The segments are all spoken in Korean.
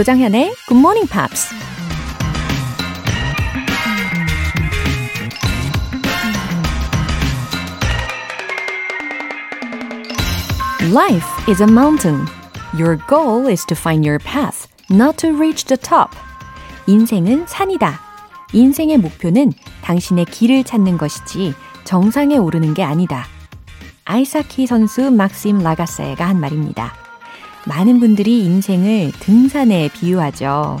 조장현의 Good Morning Pops. Life is a mountain. Your goal is to find your path, not to reach the top. 인생은 산이다. 인생의 목표는 당신의 길을 찾는 것이지 정상에 오르는 게 아니다. 아이사키 선수 막심 라가세가 한 말입니다. 많은 분들이 인생을 등산에 비유하죠.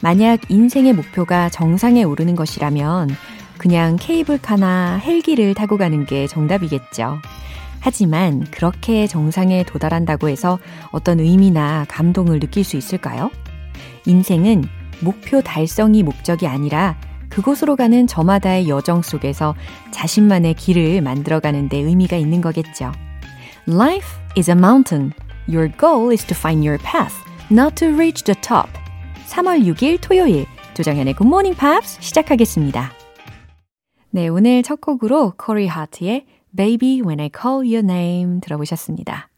만약 인생의 목표가 정상에 오르는 것이라면 그냥 케이블카나 헬기를 타고 가는 게 정답이겠죠. 하지만 그렇게 정상에 도달한다고 해서 어떤 의미나 감동을 느낄 수 있을까요? 인생은 목표 달성이 목적이 아니라 그곳으로 가는 저마다의 여정 속에서 자신만의 길을 만들어가는 데 의미가 있는 거겠죠. Life is a mountain. Your goal is to find your path, not to reach the top. 3월 6일 토요일 조정현의 Good Morning Pops 시작하겠습니다. 네, 오늘 첫 곡으로 코리 하트의 Baby When I Call Your Name 들어보셨습니다.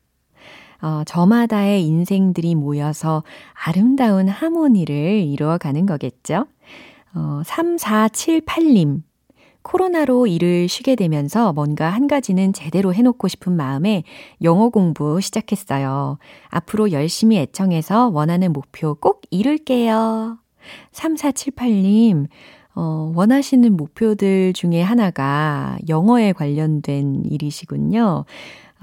어, 저마다의 인생들이 모여서 아름다운 하모니를 이루어가는 거겠죠. 어, 3478님. 코로나로 일을 쉬게 되면서 뭔가 한 가지는 제대로 해놓고 싶은 마음에 영어 공부 시작했어요. 앞으로 열심히 애청해서 원하는 목표 꼭 이룰게요. 3478님, 어, 원하시는 목표들 중에 하나가 영어에 관련된 일이시군요.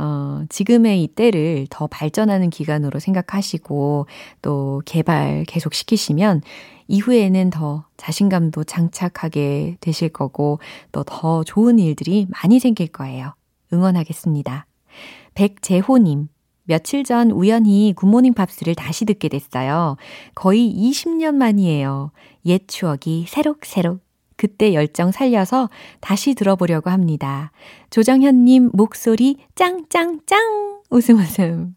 어, 지금의 이 때를 더 발전하는 기간으로 생각하시고 또 개발 계속 시키시면 이후에는 더 자신감도 장착하게 되실 거고 또 더 좋은 일들이 많이 생길 거예요. 응원하겠습니다. 백재호님, 며칠 전 우연히 굿모닝 팝스를 다시 듣게 됐어요. 거의 20년 만이에요. 옛 추억이 새록새록 그때 열정 살려서 다시 들어보려고 합니다. 조정현님 목소리 짱짱짱! 웃음 웃음.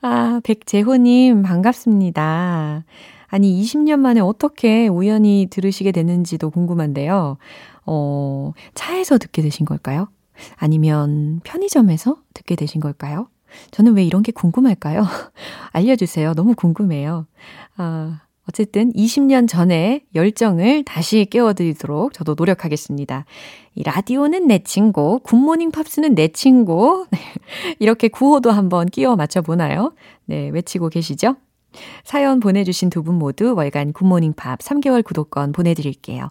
아, 백재호님 반갑습니다. 아니, 20년 만에 어떻게 우연히 들으시게 됐는지도 궁금한데요. 어, 차에서 듣게 되신 걸까요? 아니면 편의점에서 듣게 되신 걸까요? 저는 왜 이런 게 궁금할까요? 알려주세요. 너무 궁금해요. 아, 어쨌든 20년 전에 열정을 다시 깨워드리도록 저도 노력하겠습니다. 이 라디오는 내 친구, 굿모닝 팝스는 내 친구. 이렇게 구호도 한번 끼워 맞춰보나요? 네, 외치고 계시죠? 사연 보내주신 두 분 모두 월간 굿모닝 팝스 3개월 구독권 보내드릴게요.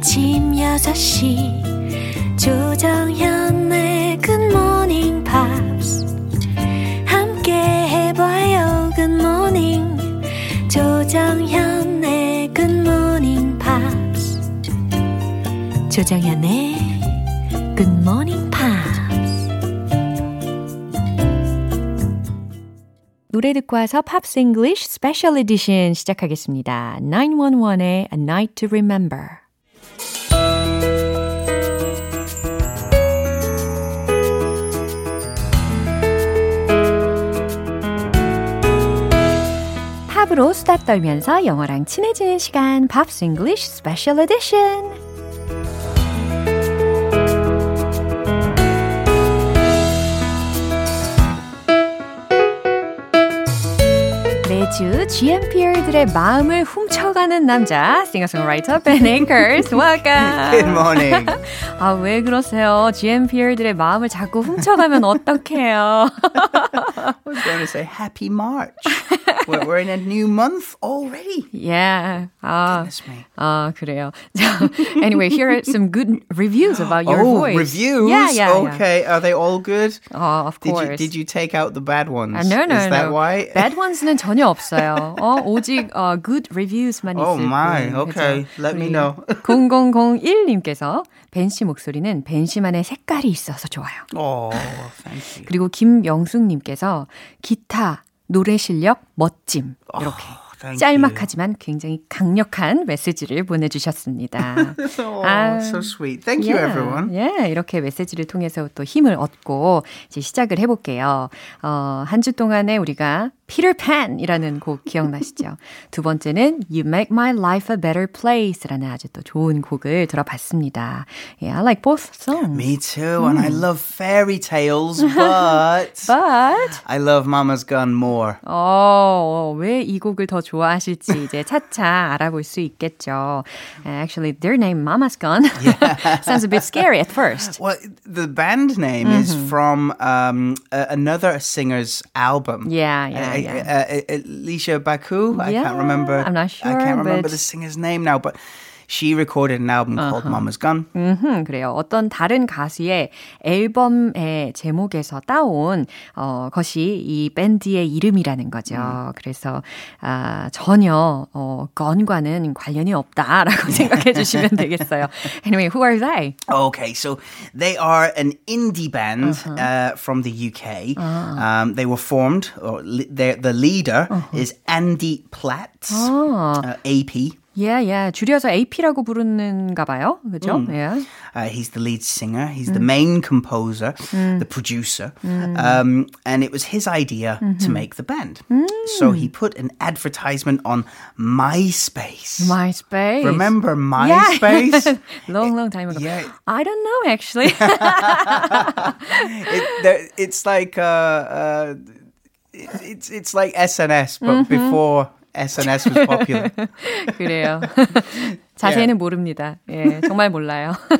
아침 6시 조정현의 굿모닝 팝스 함께 해봐요 Good morning 조정현의 굿모닝 팝스 조정현의 굿모닝 팝스 노래 듣고 와서 Pops English Special Edition 시작하겠습니다. 911의 A Night to Remember 팝으로 수다 떨면서 영어랑 친해지는 시간 Pops English Special Edition 매주 GMPer들의 마음을 훔쳐가는 남자, 싱어송라이터 Ben Akers. Welcome. Good morning. 아, 왜 그러세요? GMPer들의 마음을 자꾸 훔쳐가면 어떡해요? I was going to say happy March. we're, we're in a new month already. Yeah. 아, Goodness me. 아, 그래요. anyway, here are some good reviews about your oh, voice. reviews? Yeah, yeah, yeah. okay, are they all good? Oh, of Did course. you, did you take out the bad ones? 아, no, no, Is that no. why? Bad ones는 전혀 없 어요. 어, 오직 어, good reviews만 있을 Oh my, 뿐. okay. 그죠? Let me know. 0001님께서 벤씨 목소리는 벤 씨만의 색깔이 있어서 좋아요. Oh, thank you. 그리고 김명숙님께서 기타, 노래 실력, 멋짐. 이렇게. thank 짤막하지만 굉장히 강력한 메시지를 보내주셨습니다. Oh, 아, so sweet. Thank you, Yeah, everyone. yeah, 이렇게 메시지를 통해서 또 힘을 얻고 이제 시작을 해볼게요. 어, 한 주 동안에 우리가 Peter Pan이라는 곡 기억나시죠? 두 번째는 You Make My Life a Better Place라는 아주 또 좋은 곡을 들어봤습니다. Yeah, I like both songs. Me too, and I love fairy tales, but But I love Mama's Gun more. 어, 왜 이 곡을 더 좋아하실지 이제 차차 알아볼 수 있겠죠. Actually, their name Mama's Gone sounds a bit scary at first. Well, the band name is from um, a- another singer's album. Yeah, yeah, Uh, yeah. uh, uh, Alicia Baku. I Yeah, can't remember. I'm not sure. I can't remember the singer's name now, but she recorded an album called Mama's Gun. 음, 그래요. 어떤 다른 가수의 앨범의 제목에서 따온 어, 것이 이 밴드의 이름이라는 거죠. 그래서 아, 전혀 어, 건과는 관련이 없다라고 생각해 주시면 되겠어요. Anyway, who are they? Okay, so they are an indie band Uh-huh. uh, from the UK. Um, they were formed, or li- the leader Uh-huh. is Andy Platt, Ah. uh, AP. Yeah, yeah. 줄여서 AP라고 부르는가 봐요. 그죠? Yeah. Uh, he's the lead singer. He's the main composer, the producer. Um, and it was his idea to make the band. So he put an advertisement on MySpace. MySpace. Remember Yeah. MySpace? long, long time ago. Yeah. I don't know actually. it, there, it's like uh, uh, it, it's it's like SNS, but before SNS was popular. 그래요. 자세히는 모릅니다. 예, 정말 몰라요.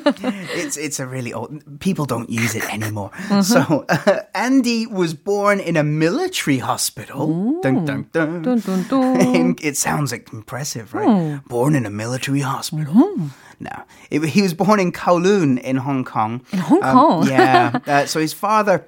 it's it's a really old. People don't use it anymore. So uh, Andy was born in a military hospital. Dun, dun, dun. 뚠뚠뚠. And it sounds like impressive, right? Born in a military hospital. No, it, he was born in Kowloon in Hong Kong. In Hong Kong? yeah. Uh, so his father.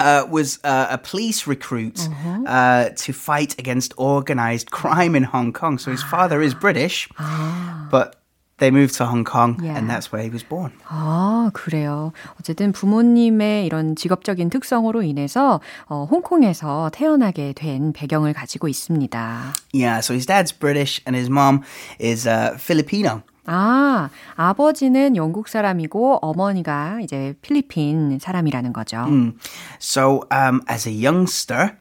Uh, was uh, a police recruit uh, to fight against organized crime in Hong Kong. So his father is British, but they moved to Hong Kong, Yeah. and that's where he was born. 아, 그래요. 어쨌든 부모님의 이런 직업적인 특성으로 인해서 어, 홍콩에서 태어나게 된 배경을 가지고 있습니다. Yeah, so his dad's British and his mom is uh, Filipino. 아, 아버지는 영국 사람이고 어머니가 이제 필리핀 사람이라는 거죠. So, um, as a youngster,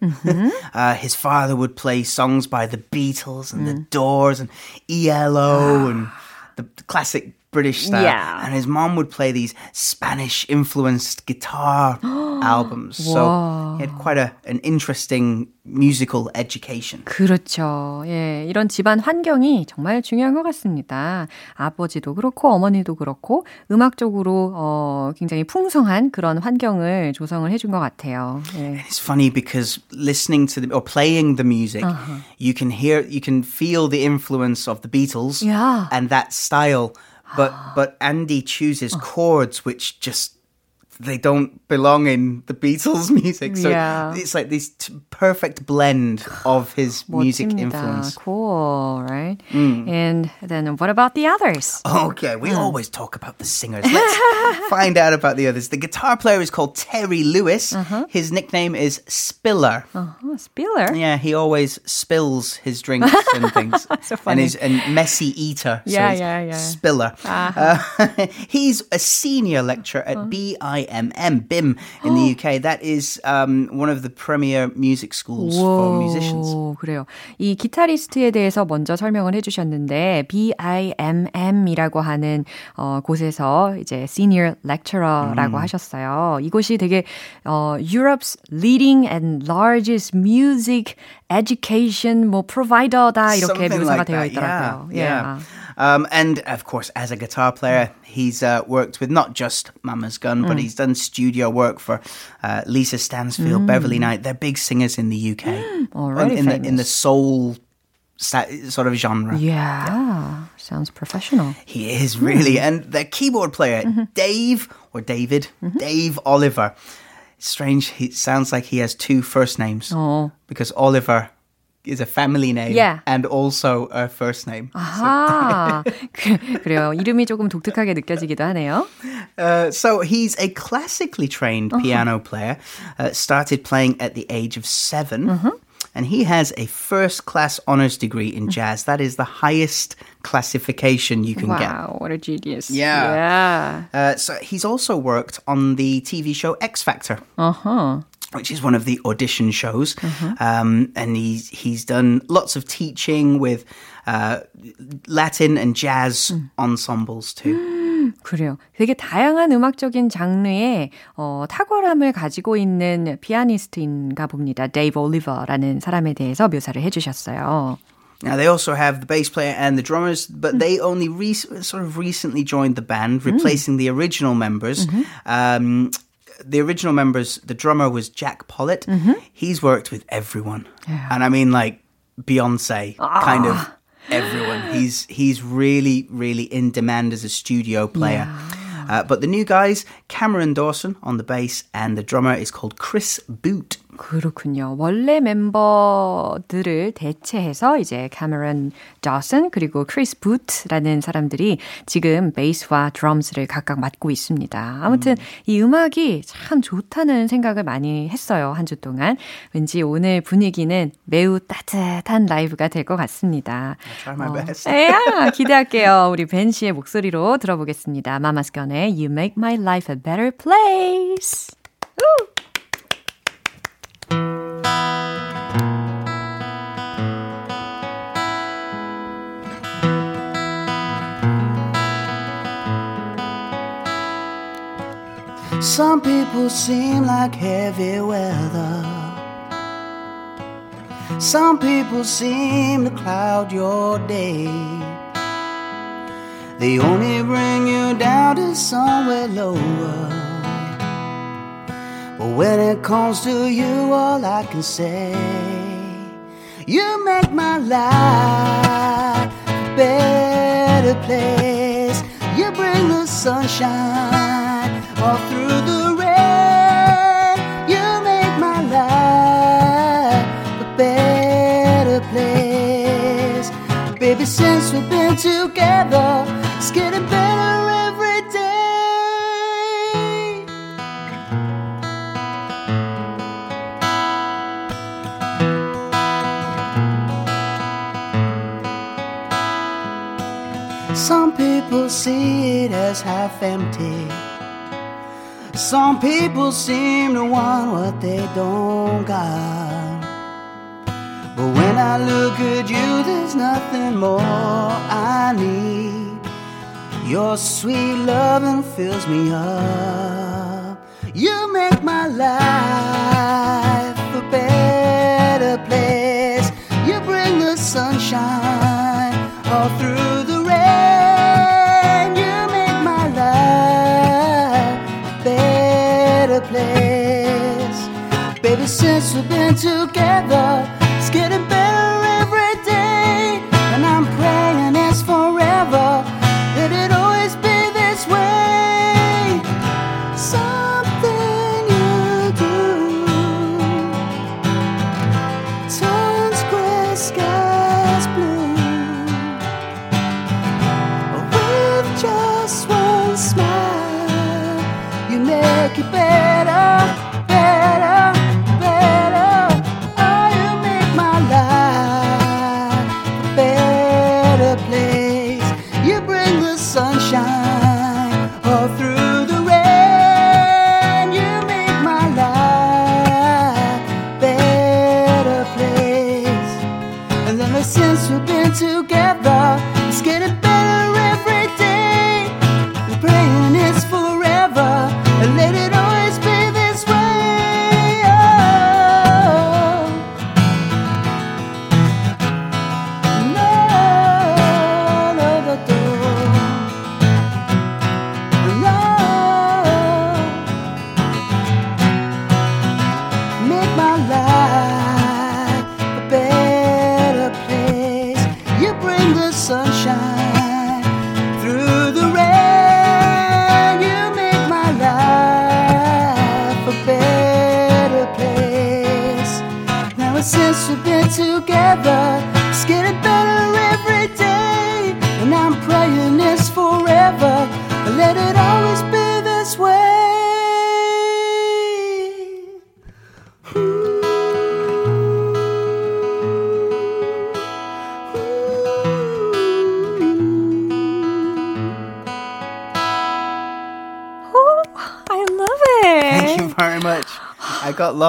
uh, his father would play songs by the Beatles and the Doors and ELO and the classic British style. Yeah. And his mom would play these Spanish influenced guitar albums. So, he had quite a, an interesting musical education. 그렇죠. 예, 이런 집안 환경이 정말 중요한 것 같습니다. 아버지도 그렇고 어머니도 그렇고 음악적으로 어, 굉장히 풍성한 그런 환경을 조성을 해준 것 같아요. 예. It's funny because listening to the or playing the music, you can hear, you can feel the influence of the Beatles Yeah. and that style. But but Andy chooses chords which just they don't belong in the Beatles music. So yeah. it's like this t- perfect blend of his music influence. Cool, right? Mm. And then what about the others? Okay, we mm. always talk about the singers. Let's find out about the others. The guitar player is called Terry Lewis. Uh-huh. His nickname is Spiller. Uh-huh, Spiller? Yeah, he always spills his drinks and things. so and he's a messy eater. Yeah, so yeah, yeah. Spiller. Uh-huh. Uh, he's a senior lecturer at uh-huh. BI. BIMM, BIM in the UK. That is um, one of the premier music schools for musicians. 오, 그래요. 이 기타리스트에 대해서 먼저 설명을 해주셨는데 BIMM이라고 하는 어, 곳에서 이제 senior lecturer라고 음. 하셨어요. 이곳이 되게 어, Europe's leading and largest music education 뭐 provider다 이렇게 Something 묘사가 like 되어 that, 있더라고요. Yeah, yeah. Um, and of course, as a guitar player, he's uh, worked with not just Mama's Gun, but he's done studio work for uh, Lisa Stansfield, Beverly Knight. They're big singers in the UK. Already in the in the soul sort of genre. Yeah, sounds professional. He is really, and the keyboard player, Dave or David, Dave Oliver. Strange. He sounds like he has two first names 어. because Oliver is a family name Yeah. and also a first name. 아하, 그, 그래요. 이름이 조금 독특하게 느껴지기도 하네요. Uh, so he's a classically trained piano player. Uh, started playing at the age of 7 and and he has a first class honors degree in jazz. That is the highest classification you can wow, get. Wow, what a genius. Yeah. Yeah. Uh, so he's also worked on the TV show X Factor. Uh huh. Which is one of the audition shows, um, and he's he's done lots of teaching with uh, Latin and jazz ensembles too. 그래요. 되게 다양한 음악적인 장르에 어, 탁월함을 가지고 있는 피아니스트인가 봅니다. 데이브 올리버라는 사람에 대해서 묘사를 해주셨어요. Now they also have the bass player and the drummers, but they only re- sort of recently joined the band, replacing the original members. Um, the original members, the drummer was Jack Pollitt. He's worked with everyone, and I mean like Beyonce, kind of everyone. He's he's really really in demand as a studio player. Uh, but the new guys, Cameron Dawson on the bass, and the drummer is called Chris Boot. 그렇군요. 원래 멤버들을 대체해서 이제 캐머런 더슨 그리고 크리스 부트라는 사람들이 지금 베이스와 drums를 각각 맡고 있습니다. 아무튼 이 음악이 참 좋다는 생각을 많이 했어요. 한 주 동안. 왠지 오늘 분위기는 매우 따뜻한 라이브가 될 것 같습니다. Try my best. 야, 기대할게요. 우리 벤 씨의 목소리로 들어보겠습니다. 마마스 건의 You Make My Life a Better Place. 우! Some people seem like heavy weather. Some people seem to cloud your day. They only bring you down to somewhere lower. But when it comes to you, all I can say, you make my life a better place. You bring the sunshine all through the rain. You make my life a better place. Baby, since we've been together, it's getting better people see it as half empty. Some people seem to want what they don't got. But when I look at you, there's nothing more I need. Your sweet loving fills me up. You make my life since we've been together,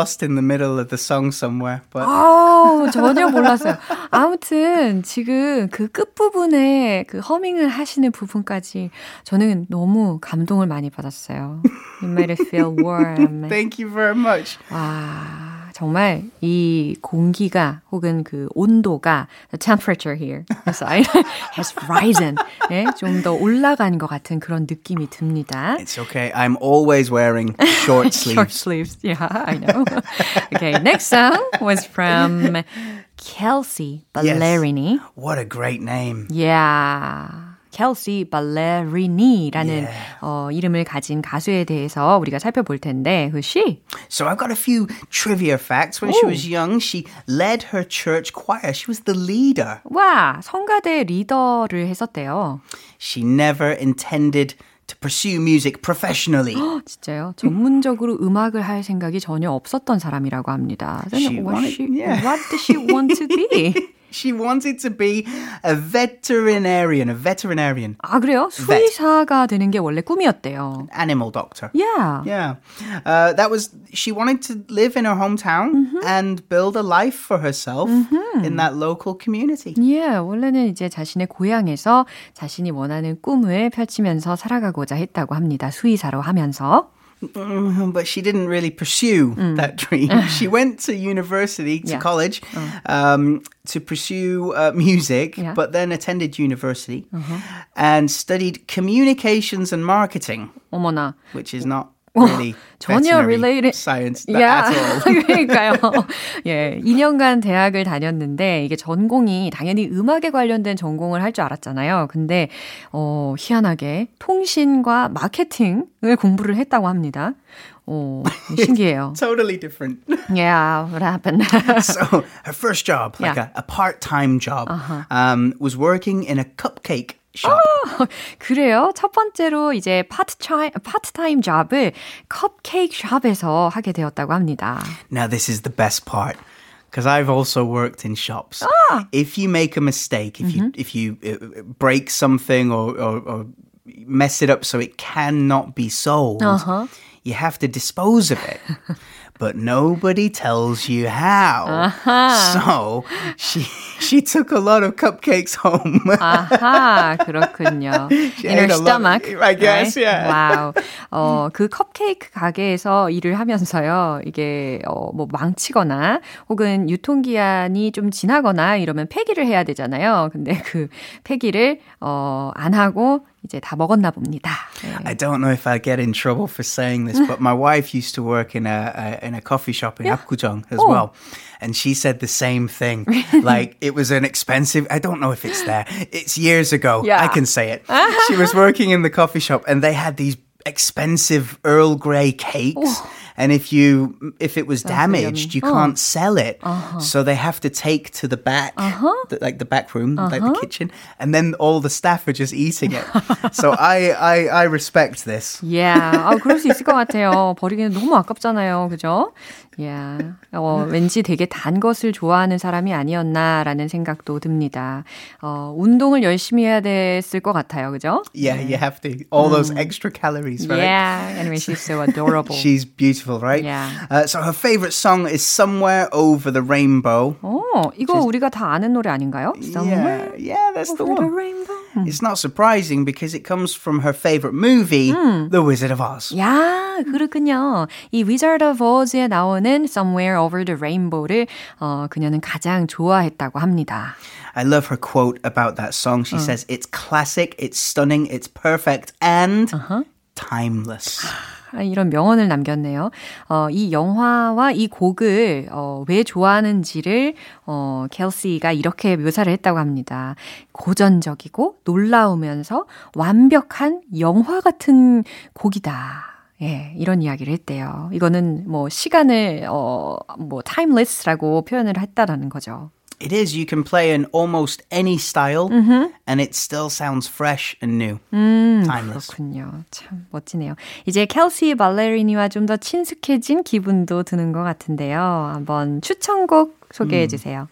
lost in the middle of the song somewhere, but 아, 전혀 몰랐어요. 아무튼 지금 그 끝부분에 그 허밍을 하시는 부분까지 저는 너무 감동을 많이 받았어요. You made it feel warm. thank you very much. 와. 정말 이 공기가 혹은 그 온도가 the temperature here inside has risen. 네, 좀더 올라간 것 같은 그런 느낌이 듭니다. It's okay. I'm always wearing short sleeves. Short sleeves. Yeah, I know. okay, next song was from Kelsey Ballerini. Yes. What a great name. Yeah. 켈시 발레리니라는 Yeah. 어, 이름을 가진 가수에 대해서 우리가 살펴볼 텐데 그 she So I've got a few trivia facts. When she was young, she led her church choir. She was the leader. 와 성가대 리더를 했었대요. She never intended to pursue music professionally. 진짜요? 전문적으로 음악을 할 생각이 전혀 없었던 사람이라고 합니다. Then She what, wanted- she, yeah. what did she want to be? She wanted to be a veterinarian, a veterinarian, 아 그래요? 수의사가 되는 게 원래 꿈이었대요. animal doctor. Yeah. Yeah. Uh, that was, she wanted to live in her hometown and build a life for herself in that local community. 예, 원래는 이제 자신의 고향에서 자신이 원하는 꿈을 펼치면서 살아가고자 했다고 합니다. 수의사로 하면서. Mm, But she didn't really pursue that dream. she went to university, to Yeah. college, um, to pursue uh, music, Yeah. but then attended university and studied communications and marketing, 어머나. which is not really 전혀 related. science 야, at all. 그러니까요. 예, 2년간 대학을 다녔는데 이게 전공이 당연히 음악에 관련된 전공을 할 줄 알았잖아요. 근데 어, 희한하게 통신과 마케팅을 공부를 했다고 합니다. 어, 신기해요. Totally different. Yeah, what happened? so her first job, like Yeah. a, a part-time job, um, was working in a cupcake shop. 그래요. 첫 번째로 이제 파트타임 파트타임 잡을 컵케이크 샵에서 하게 되었다고 합니다. Now this is the best part. Because I've also worked in shops. If you make a mistake, if you if you uh, break something or, or, or mess it up so it cannot be sold, you have to dispose of it. but nobody tells you how. So she she took a lot of cupcakes home. 아하, 그렇군요. In her stomach. I guess, yeah. 와우. 어, 그 컵케이크 가게에서 일을 하면서요. 이게 어, 뭐 망치거나 혹은 유통기한이 좀 지나거나 이러면 폐기를 해야 되잖아요. 근데 그 폐기를 어, 안 하고 이제 다 먹었나 봅니다. 네. I don't know if I get in trouble for saying this, but my wife used to work in a, a in a coffee shop in Apgujeong as Oh. well, and she said the same thing. like it was an expensive. I don't know if it's there. It's years ago. Yeah. I can say it. she was working in the coffee shop, and they had these expensive Earl Grey cakes. And if you if it was damaged, you can't sell it. So they have to take to the back, the, like the back room, like the kitchen, and then all the staff are just eating it. so I, I I respect this. Yeah. 아, 그럴 수 있을 것 같아요. 버리기는 너무 아깝잖아요. 그죠? Yeah. 어, 왠지 되게 단 것을 좋아하는 사람이 아니었나라는 생각도 듭니다. 어, 운동을 열심히 해야 됐을 것 같아요. 그죠? Yeah, you have to. All those extra calories, right? Yeah. Anyway, she's so adorable. She's beautiful, right? Yeah. Uh, so her favorite song is "Somewhere Over the Rainbow." 어, 이거 우리가 다 아는 노래 아닌가요? Somewhere Yeah, yeah, that's the over the one. rainbow. It's not surprising because it comes from her favorite movie, The Wizard of Oz. 야, 그렇군요. 이 Wizard of Oz에 나 오는 Somewhere Over the Rainbow를 어, 그녀는 가장 좋아했다고 합니다. I love her quote about that song. She says, "It's classic, it's stunning, it's perfect, and timeless." 아, 이런 명언을 남겼네요. 어, 이 영화와 이 곡을 어, 왜 좋아하는지를 어, 켈시가 이렇게 묘사를 했다고 합니다. 고전적이고 놀라우면서 완벽한 영화 같은 곡이다. 예, 이런 이야기를 했대요. 이거는 뭐 시간을 어, 뭐 timeless라고 표현을 했다라는 거죠. It is. You can play in almost any style, and it still sounds fresh and new, timeless. 그렇군요. 참 멋지네요. 이제 켈시 발레리니와 좀 더 친숙해진 기분도 드는 것 같은데요. 한번 추천곡 소개해 주세요.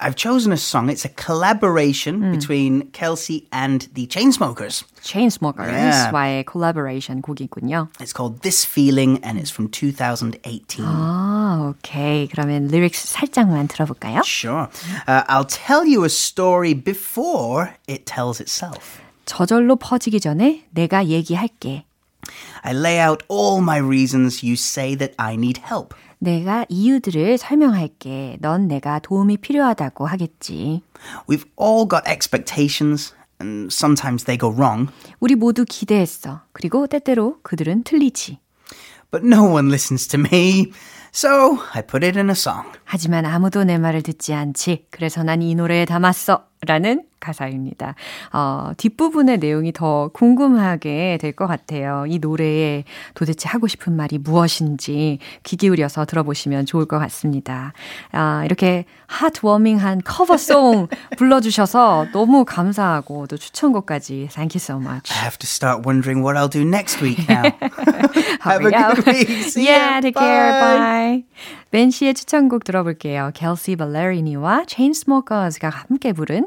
I've chosen a song. It's a collaboration between Kelsey and the Chainsmokers. Chainsmokers와의 collaboration 곡이군요. It's called This Feeling and it's from 2018. 아, 오케이. 그러면 lyrics 살짝만 들어볼까요? Sure. Uh, I'll tell you a story before it tells itself. 저절로 퍼지기 전에 내가 얘기할게. I lay out all my reasons. You say that I need help. 내가 이유들을 설명할게. 넌 내가 도움이 필요하다고 하겠지. We've all got expectations, and sometimes they go wrong, 우리 모두 기대했어. 그리고 때때로 그들은 틀리지. but no one listens to me. So I put it in a song. 하지만 아무도 내 말을 듣지 않지. 그래서 난 이 노래에 담았어. 라는 가사입니다. 어, 뒷부분의 내용이 더 궁금하게 될 것 같아요. 이 노래에 도대체 하고 싶은 말이 무엇인지 귀 기울여서 들어보시면 좋을 것 같습니다. 아, 이렇게 핫워밍한 커버송 불러주셔서 너무 감사하고 또 추천곡까지 Thank you so much. I have to start wondering what I'll do next week now. Have a good week. See ya, take care. Bye. 벤 씨의 추천곡 들어볼게요. 켈시 발레리니와 체인스모커스가 함께 부른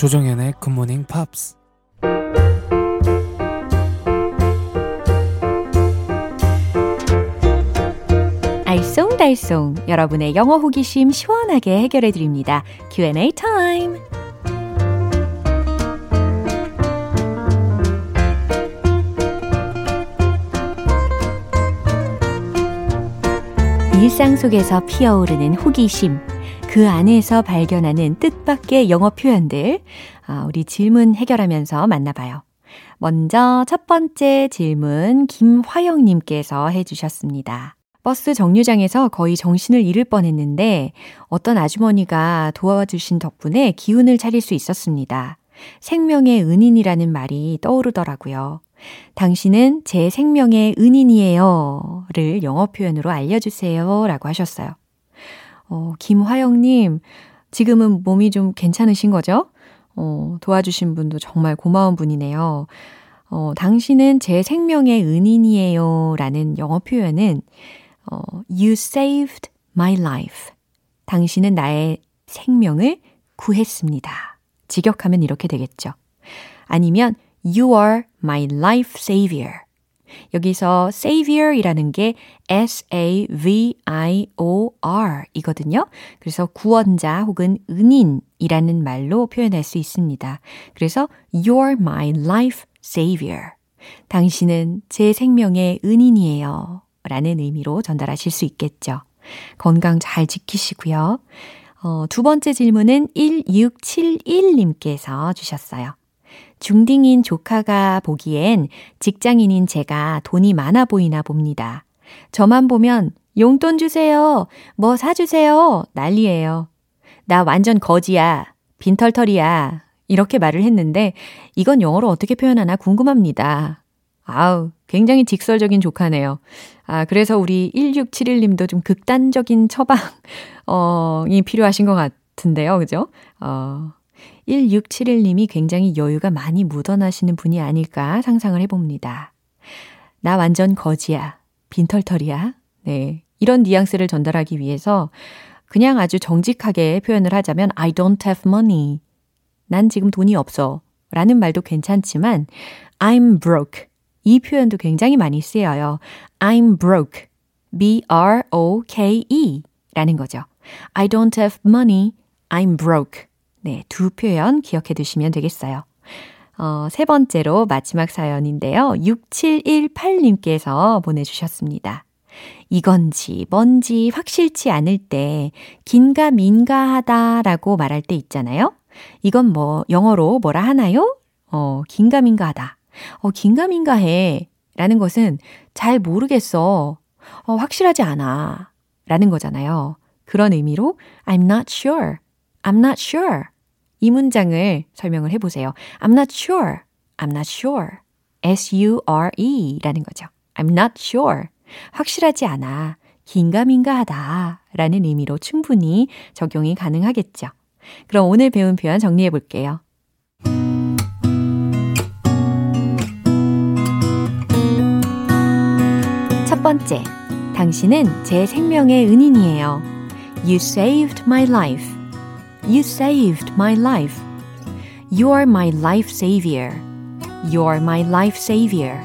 조정현의 굿모닝 팝스 알쏭달쏭 여러분의 영어 호기심 시원하게 해결해 드립니다. Q&A 타임. 일상 속에서 피어오르는 호기심, 그 안에서 발견하는 뜻밖의 영어 표현들, 아, 우리 질문 해결하면서 만나봐요. 먼저 첫 번째 질문 김화영님께서 해주셨습니다. 버스 정류장에서 거의 정신을 잃을 뻔했는데 어떤 아주머니가 도와주신 덕분에 기운을 차릴 수 있었습니다. 생명의 은인이라는 말이 떠오르더라고요. 당신은 제 생명의 은인이에요. 를 영어 표현으로 알려주세요. 라고 하셨어요. 어, 김화영님, 지금은 몸이 좀 괜찮으신 거죠? 어, 도와주신 분도 정말 고마운 분이네요. 어, 당신은 제 생명의 은인이에요. 라는 영어 표현은 어, You saved my life. 당신은 나의 생명을 구했습니다. 직역하면 이렇게 되겠죠. 아니면 You are my life savior. 여기서 savior이라는 게 S-A-V-I-O-R 이거든요. 그래서 구원자 혹은 은인이라는 말로 표현할 수 있습니다. 그래서 You're my life savior. 당신은 제 생명의 은인이에요. 라는 의미로 전달하실 수 있겠죠. 건강 잘 지키시고요. 어, 두 번째 질문은 1671님께서 주셨어요. 중딩인 조카가 보기엔 직장인인 제가 돈이 많아 보이나 봅니다. 저만 보면 용돈 주세요. 뭐 사주세요. 난리예요. 나 완전 거지야. 빈털털이야. 이렇게 말을 했는데 이건 영어로 어떻게 표현하나 궁금합니다. 아우, 굉장히 직설적인 조카네요. 아, 그래서 우리 1671님도 좀 극단적인 처방이 어, 필요하신 것 같은데요. 그죠? 어, 1671님이 굉장히 여유가 많이 묻어나시는 분이 아닐까 상상을 해봅니다. 나 완전 거지야. 빈털털이야. 네. 이런 뉘앙스를 전달하기 위해서 그냥 아주 정직하게 표현을 하자면 I don't have money. 난 지금 돈이 없어. 라는 말도 괜찮지만 I'm broke. 이 표현도 굉장히 많이 쓰여요. I'm broke. B-R-O-K-E 라는 거죠. I don't have money. I'm broke. 네, 두 표현 기억해 두시면 되겠어요. 어, 세 번째로 마지막 사연인데요. 6718님께서 보내주셨습니다. 이건지 뭔지 확실치 않을 때 긴가 민가하다 라고 말할 때 있잖아요. 이건 뭐 영어로 뭐라 하나요? 어, 긴가 민가하다. 어, 긴가 민가해 라는 것은 잘 모르겠어. 어, 확실하지 않아. 라는 거잖아요. 그런 의미로 I'm not sure. I'm not sure. 이 문장을 설명을 해보세요. I'm not sure. I'm not sure. S-U-R-E 라는 거죠. I'm not sure. 확실하지 않아. 긴가민가하다 라는 의미로 충분히 적용이 가능하겠죠. 그럼 오늘 배운 표현 정리해 볼게요. 첫 번째, 당신은 제 생명의 은인이에요. You saved my life. You saved my life. You are my life savior. You are my life savior.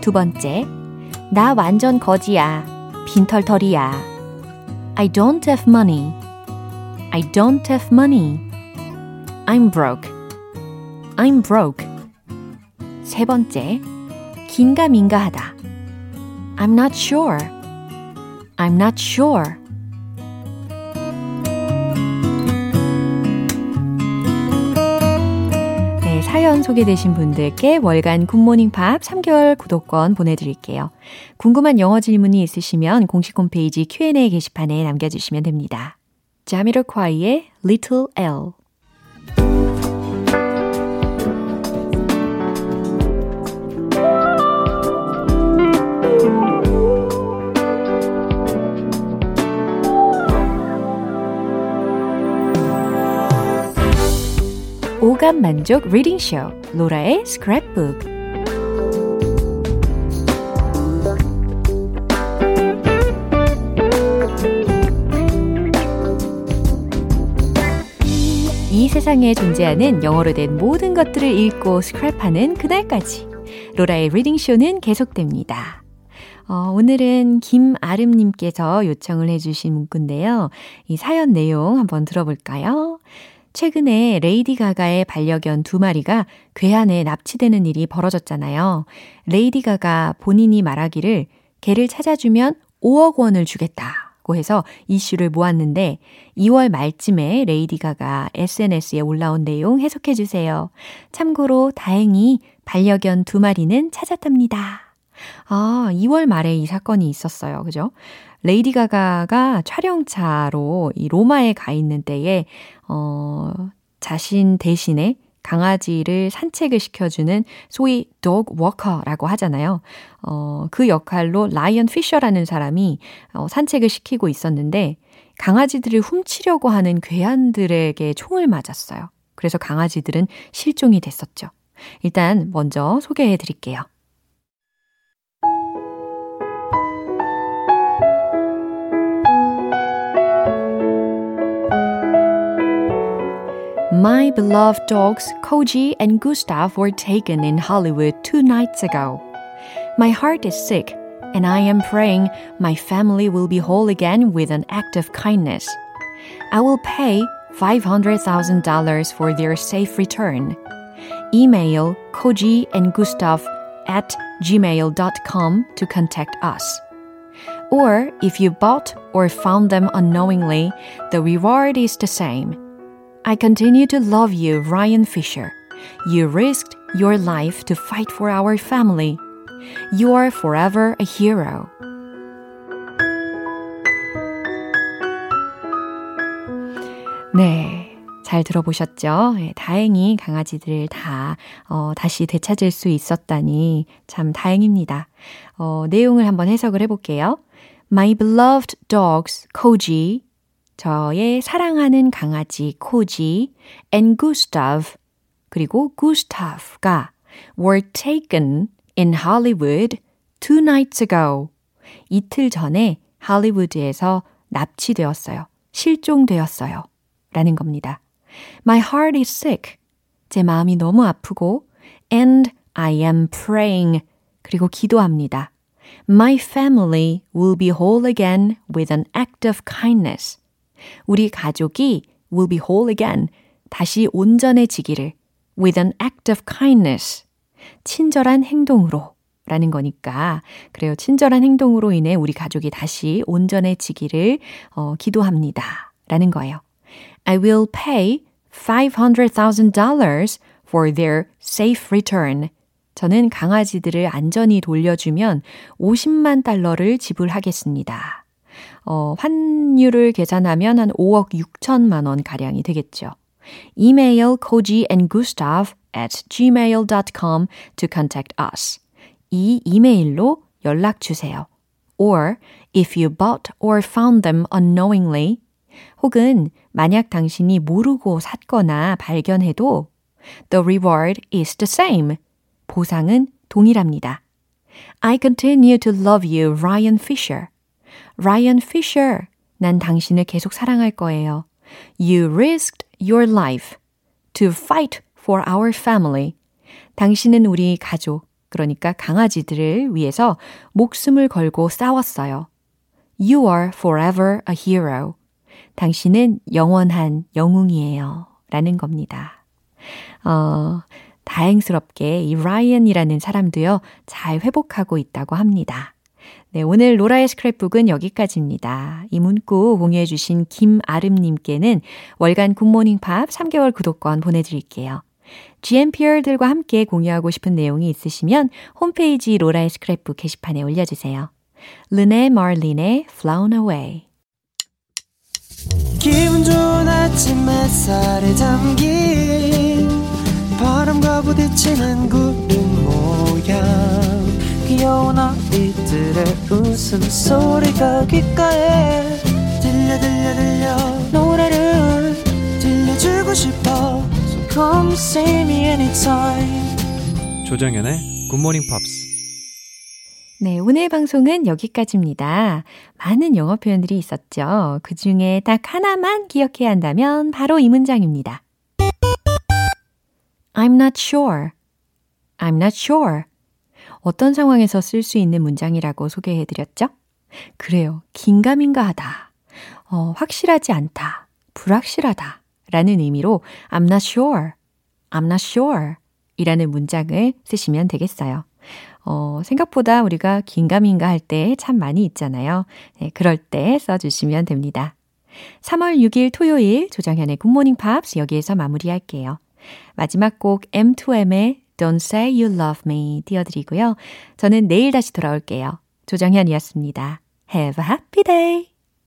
두 번째, 나 완전 거지야. 빈털털이야. I don't have money. I don't have money. I'm broke. I'm broke. 세 번째, 긴가민가하다. I'm not sure. I'm not sure. 소개되신 분들께 월간 굿모닝 팝 3개월 구독권 보내드릴게요. 궁금한 영어 질문이 있으시면 공식 홈페이지 Q&A 게시판에 남겨주시면 됩니다. 자미로콰이의 Little L 오감 만족 reading 쇼 로라의 스크랩북 이 세상에 존재하는 영어로 된 모든 것들을 읽고 스크랩하는 그날까지 로라의 reading 쇼는 계속됩니다. 어, 오늘은 김아름님께서 요청을 해주신 문구인데요. 이 사연 내용 한번 들어볼까요? 최근에 레이디 가가의 반려견 두 마리가 괴한에 납치되는 일이 벌어졌잖아요. 레이디 가가 본인이 말하기를 개를 찾아주면 5억 원을 주겠다고 해서 이슈를 모았는데 2월 말쯤에 레이디 가가 SNS에 올라온 내용 해석해 주세요. 참고로 다행히 반려견 두 마리는 찾았답니다. 아, 2월 말에 이 사건이 있었어요. 그죠? 레이디 가가가 촬영차로 이 로마에 가 있는 때에 어, 자신 대신에 강아지를 산책을 시켜주는 소위 dog walker라고 하잖아요. 어, 그 역할로 라이언 피셔라는 사람이 어, 산책을 시키고 있었는데 강아지들을 훔치려고 하는 괴한들에게 총을 맞았어요. 그래서 강아지들은 실종이 됐었죠. 일단 먼저 소개해 드릴게요. My beloved dogs Koji and Gustav were taken in Hollywood two nights ago. My heart is sick, and I am praying my family will be whole again with an act of kindness. I will pay $500,000 for their safe return. Email Koji and Gustav at gmail.com to contact us. Or if you bought or found them unknowingly, the reward is the same. I continue to love you, Ryan Fisher. You risked your life to fight for our family. You are forever a hero. 네. 잘 들어보셨죠? 네, 다행히 강아지들을 다, 어, 다시 되찾을 수 있었다니 참 다행입니다. 어, 내용을 한번 해석을 해볼게요. My beloved dogs, Koji, 저의 사랑하는 강아지 코지 and Gustav 그리고 Gustav가 were taken in Hollywood two nights ago. 이틀 전에 할리우드에서 납치되었어요. 실종되었어요. 라는 겁니다. My heart is sick. 제 마음이 너무 아프고 and I am praying. 그리고 기도합니다. My family will be whole again with an act of kindness. 우리 가족이 will be whole again. 다시 온전해지기를 with an act of kindness. 친절한 행동으로 라는 거니까 그래요. 친절한 행동으로 인해 우리 가족이 다시 온전해지기를 어, 기도합니다. 라는 거예요. I will pay $500,000 for their safe return. 저는 강아지들을 안전히 돌려주면 50만 달러를 지불하겠습니다. 어, 환율을 계산하면 한 5억 6천만 원 가량이 되겠죠. Email Koji and Gustav at gmail.com to contact us. 이 이메일로 연락 주세요. Or if you bought or found them unknowingly 혹은 만약 당신이 모르고 샀거나 발견해도 the reward is the same. 보상은 동일합니다. I continue to love you, Ryan Fisher. Ryan Fisher. 난 당신을 계속 사랑할 거예요. You risked your life to fight for our family. 당신은 우리 가족, 그러니까 강아지들을 위해서 목숨을 걸고 싸웠어요. You are forever a hero. 당신은 영원한 영웅이에요. 라는 겁니다. 어, 다행스럽게 이 라이언이라는 사람도요, 잘 회복하고 있다고 합니다. 네, 오늘 로라의 스크랩북은 여기까지입니다. 이 문구 공유해주신 김아름님께는 월간 굿모닝 팝 3개월 구독권 보내드릴게요. GMPer들과 함께 공유하고 싶은 내용이 있으시면 홈페이지 로라의 스크랩북 게시판에 올려주세요. 르네 마린의 Flown Away 기분 좋은 아침 햇살에 담긴 바람과 부딪히는 구름 모양 귀여운 아이들의 웃음소리가 귓가에 들려 들려 들려 노래를 들려주고 싶어 So come see me anytime 조정연의 굿모닝 팝스. 네, 오늘 방송은 여기까지입니다. 많은 영어 표현들이 있었죠. 그 중에 딱 하나만 기억해야 한다면 바로 이 문장입니다. I'm not sure. I'm not sure. 어떤 상황에서 쓸 수 있는 문장이라고 소개해 드렸죠? 그래요. 긴가민가 하다. 어, 확실하지 않다. 불확실하다. 라는 의미로 I'm not sure. I'm not sure. 이라는 문장을 쓰시면 되겠어요. 어, 생각보다 우리가 긴가민가 할 때 참 많이 있잖아요. 네, 그럴 때 써주시면 됩니다. 3월 6일 토요일 조정현의 굿모닝 팝스 여기에서 마무리할게요. 마지막 곡 M2M의 Don't Say You Love Me 띄워드리고요. 저는 내일 다시 돌아올게요. 조정현이었습니다. Have a happy day!